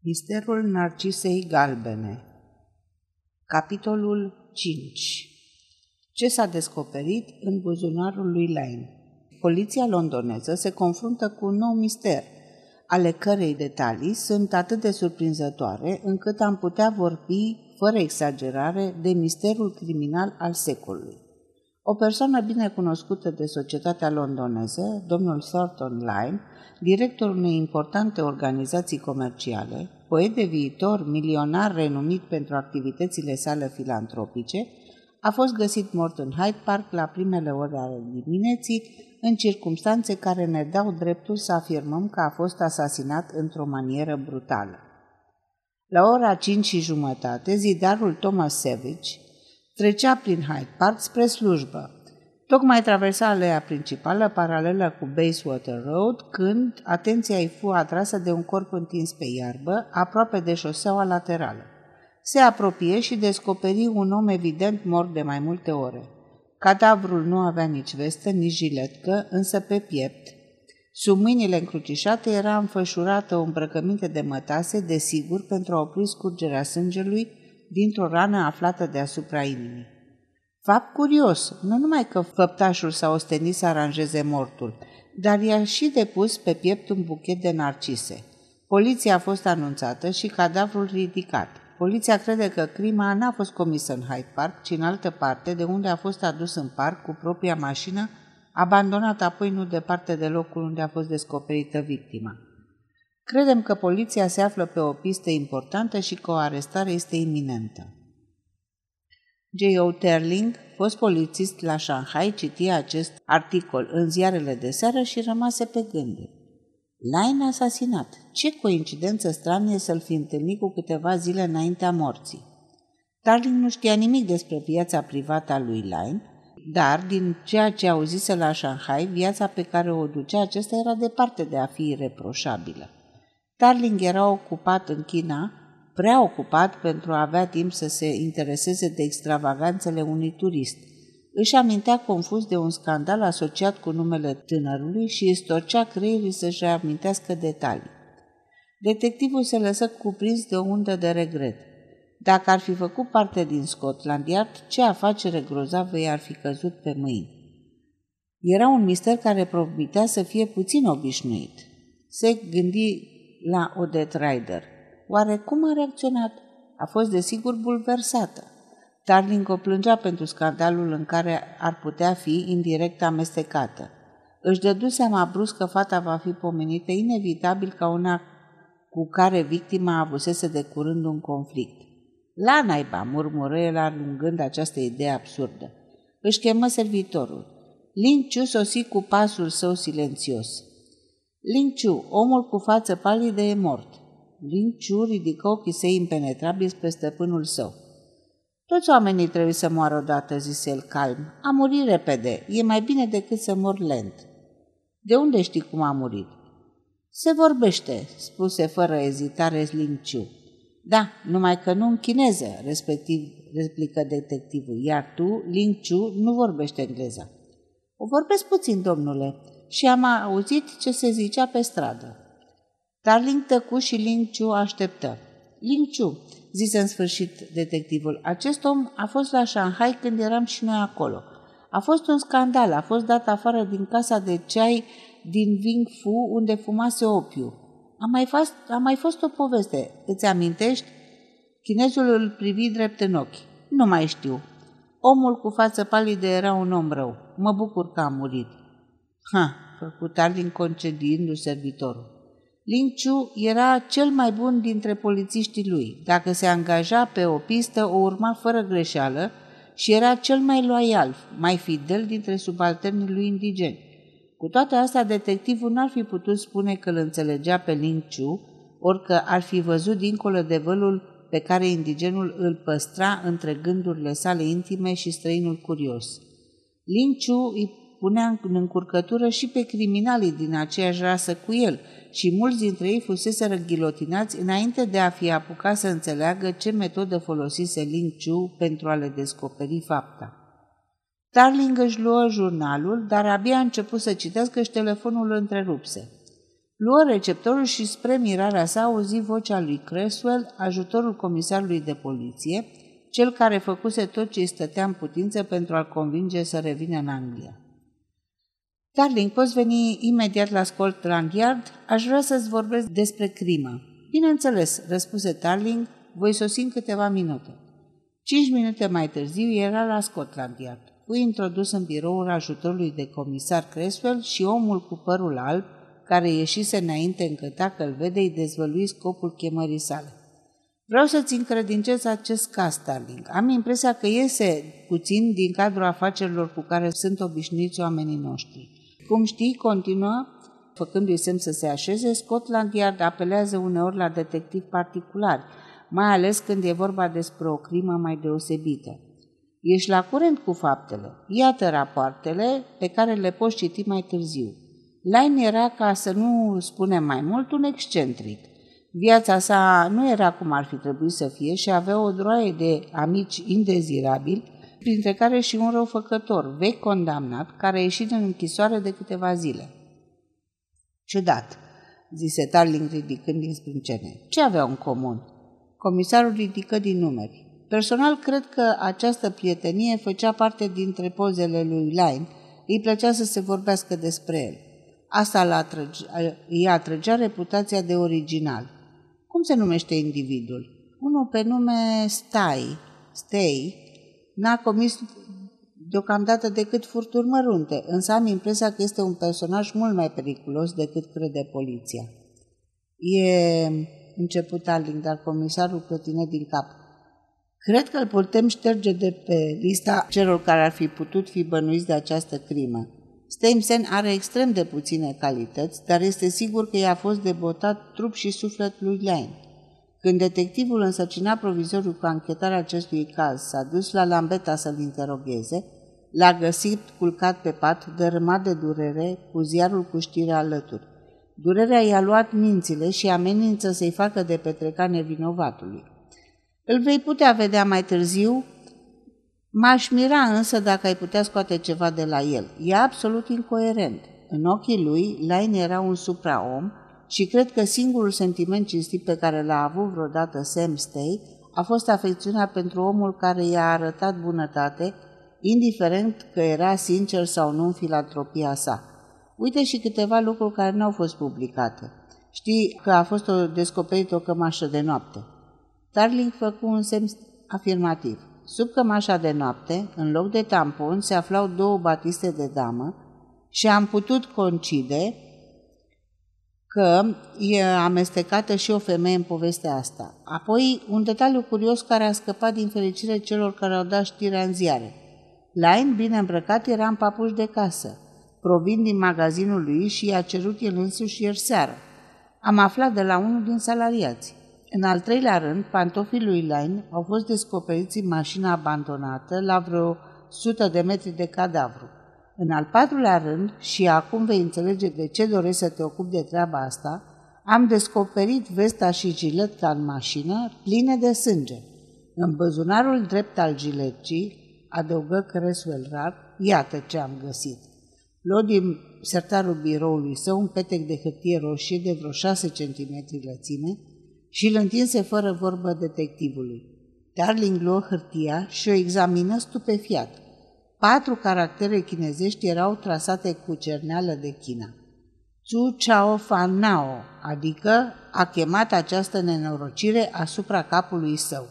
Misterul Narcisei Galbene Capitolul 5 Ce s-a descoperit în buzunarul lui Lane? Poliția londoneză se confruntă cu un nou mister, ale cărei detalii sunt atât de surprinzătoare încât am putea vorbi, fără exagerare, de misterul criminal al secolului. O persoană bine cunoscută de societatea londoneză, domnul Thornton Lyne, directorul unei importante organizații comerciale, poet de viitor, milionar renumit pentru activitățile sale filantropice, a fost găsit mort în Hyde Park la primele ore ale dimineții, în circumstanțe care ne dau dreptul să afirmăm că a fost asasinat într-o manieră brutală. La ora 5 și jumătate, zidarul Thomas Savage trecea prin Hyde Park spre slujbă. Tocmai traversa alea principală, paralelă cu Bayswater Road, când atenția îi fu atrasă de un corp întins pe iarbă, aproape de șoseaua laterală. Se apropie și descoperi un om evident mort de mai multe ore. Cadavrul nu avea nici vestă, nici jiletcă, însă pe piept. Sub mâinile încrucișate era înfășurată o îmbrăcăminte de mătase, desigur, pentru a opri scurgerea sângelui dintr-o rană aflată deasupra inimii. Fapt curios, nu numai că făptașul s-a ostenit să aranjeze mortul, dar i-a și depus pe piept un buchet de narcise. Poliția a fost anunțată și cadavrul ridicat. Poliția crede că crima n-a fost comisă în Hyde Park, ci în altă parte, de unde a fost adus în parc cu propria mașină, abandonat apoi nu departe de locul unde a fost descoperită victima. Credem că poliția se află pe o pistă importantă și că o arestare este iminentă. J.O. Terling, fost polițist la Shanghai, citia acest articol în ziarele de seară și rămase pe gânduri. Line asasinat. Ce coincidență stranie să-l fi întâlnit cu câteva zile înaintea morții. Tarling nu știa nimic despre viața privată a lui Line, dar din ceea ce auzise la Shanghai, viața pe care o ducea acesta era departe de a fi reproșabilă. Tarling era ocupat în China, prea ocupat pentru a avea timp să se intereseze de extravaganțele unui turist. Își amintea confuz de un scandal asociat cu numele tânărului și îi storcea creierii să-și amintească detalii. Detectivul se lăsă cuprins de o undă de regret. Dacă ar fi făcut parte din Scotland Yard, ce afacere grozavă i-ar fi căzut pe mâini? Era un mister care promitea să fie puțin obișnuit. Se gândi la Odette Rider. Oare cum a reacționat? A fost desigur bulversată. Darling o plângea pentru scandalul în care ar putea fi indirect amestecată. Își dădu seama brusc că fata va fi pomenită inevitabil ca una cu care victima avusese de curând un conflict. La naiba, murmură el alungând această idee absurdă. Își chemă servitorul. Lin Chu sosi cu pasul său silențios. Ling Chu, omul cu față palidă, e mort. Ling Chu ridică ochii săi impenetrabili spre stăpânul său. Toți oamenii trebuie să moară odată, zise el calm. A murit repede. E mai bine decât să mor lent. De unde știi cum a murit? Se vorbește, spuse fără ezitare Ling Chu. Da, numai că nu în chineză, respectiv, replică detectivul, iar tu, Ling Chu, nu vorbești engleza. O vorbesc puțin, domnule, și am auzit ce se zicea pe stradă. Darling tăcu și Ling Chu așteptă. Ling Chu, zise în sfârșit detectivul, acest om a fost la Shanghai când eram și noi acolo. A fost un scandal, a fost dat afară din casa de ceai din Ving Fu unde fumase opiu. A mai, fost, a mai fost o poveste, îți amintești? Chinezul îl privi drept în ochi. Nu mai știu. Omul cu față palidă era un om rău. Mă bucur că a murit. Ha, făcut Arlin concediindu-și servitorul. Ling Chu era cel mai bun dintre polițiștii lui. Dacă se angaja pe o pistă, o urma fără greșeală și era cel mai loial, mai fidel dintre subalternii lui indigeni. Cu toate astea, detectivul n-ar fi putut spune că îl înțelegea pe Ling Chu, orică ar fi văzut dincolo de vălul pe care indigenul îl păstra între gândurile sale intime și străinul curios. Ling Chu îi punea în încurcătură și pe criminalii din aceeași rasă cu el și mulți dintre ei fuseseră ghilotinați înainte de a fi apucat să înțeleagă ce metodă folosise Ling Chu pentru a le descoperi fapta. Darling își luă jurnalul, dar abia a început să citească și telefonul întrerupse. Luă receptorul și spre mirarea sa auzi vocea lui Creswell, ajutorul comisarului de poliție, cel care făcuse tot ce îi stătea în putință pentru a-l convinge să revină în Anglia. Darling, poți veni imediat la Scotland Yard? Aș vrea să-ți vorbesc despre crimă. Bineînțeles, răspuse Darling, voi sosi în câteva minute. Cinci minute mai târziu era la Scotland Yard. Fui introdus în biroul ajutorului de comisar Creswell și omul cu părul alb, care ieșise înainte încăta că îl vede, îi dezvălui scopul chemării sale. Vreau să-ți încredințez acest caz, Starling. Am impresia că iese puțin din cadrul afacerilor cu care sunt obișnuiți oamenii noștri. Cum știi, continuă, făcându-i semn să se așeze, Scotland Yard apelează uneori la detectivi particulari, mai ales când e vorba despre o crimă mai deosebită. Ești la curent cu faptele. Iată rapoartele pe care le poți citi mai târziu. Line era, ca să nu spunem mai mult, un excentric. Viața sa nu era cum ar fi trebuit să fie și avea o droaie de amici indezirabili, printre care și un răufăcător, vechi condamnat, care a ieșit în închisoare de câteva zile. Ciudat, zise Tarling ridicând din sprâncene. Ce aveau în comun? Comisarul ridică din numeri. Personal, cred că această prietenie făcea parte dintre pozele lui Line. Îi plăcea să se vorbească despre el. Asta îi atrăgea reputația de original. Cum se numește individul? Unul pe nume Stai, Stay, n-a comis deocamdată decât furturi mărunte, însă am impresia că este un personaj mult mai periculos decât crede poliția. E început Arling, dar comisarul clătine din cap. Cred că îl putem șterge de pe lista celor care ar fi putut fi bănuiți de această crimă. Steimsen are extrem de puține calități, dar este sigur că i-a fost debotat trup și suflet lui Lane. Când detectivul însăcinat provizoriu cu anchetarea acestui caz s-a dus la Lambeta să-l interogheze, l-a găsit culcat pe pat, dărâmat de durere, cu ziarul cu știre alături. Durerea i-a luat mințile și amenință să-i facă de petreca nevinovatului. Îl vei putea vedea mai târziu M-aș mira însă dacă ai putea scoate ceva de la el. E absolut incoerent. În ochii lui, Line era un supraom și cred că singurul sentiment cinstit pe care l-a avut vreodată Sam Stay a fost afecțiunea pentru omul care i-a arătat bunătate, indiferent că era sincer sau nu în filantropia sa. Uite și câteva lucruri care nu au fost publicate. Știi că a fost o descoperit o cămașă de noapte. Darling făcu un semn afirmativ. Sub cămașa de noapte, în loc de tampon, se aflau două batiste de damă și am putut concide că e amestecată și o femeie în povestea asta. Apoi, un detaliu curios care a scăpat din fericire celor care au dat știrea în ziare. Line, bine îmbrăcat, era în papuși de casă. Provin din magazinul lui și i-a cerut el însuși ieri seară. Am aflat de la unul din salariați. În al treilea rând, pantofii lui Line au fost descoperiți în mașina abandonată la vreo sută de metri de cadavru. În al patrulea rând, și acum vei înțelege de ce doresc să te ocupi de treaba asta, am descoperit vesta și giletca în mașină pline de sânge. În băzunarul drept al giletcii, adăugă Creswell rar, iată ce am găsit. Luă din sertarul biroului său un petec de hârtie roșie de vreo 6 cm lățime, și îl întinse fără vorbă detectivului. Darling luă hârtia și o examină stupefiat. Patru caractere chinezești erau trasate cu cerneală de China. Zhu Chao Fan Nao, adică a chemat această nenorocire asupra capului său.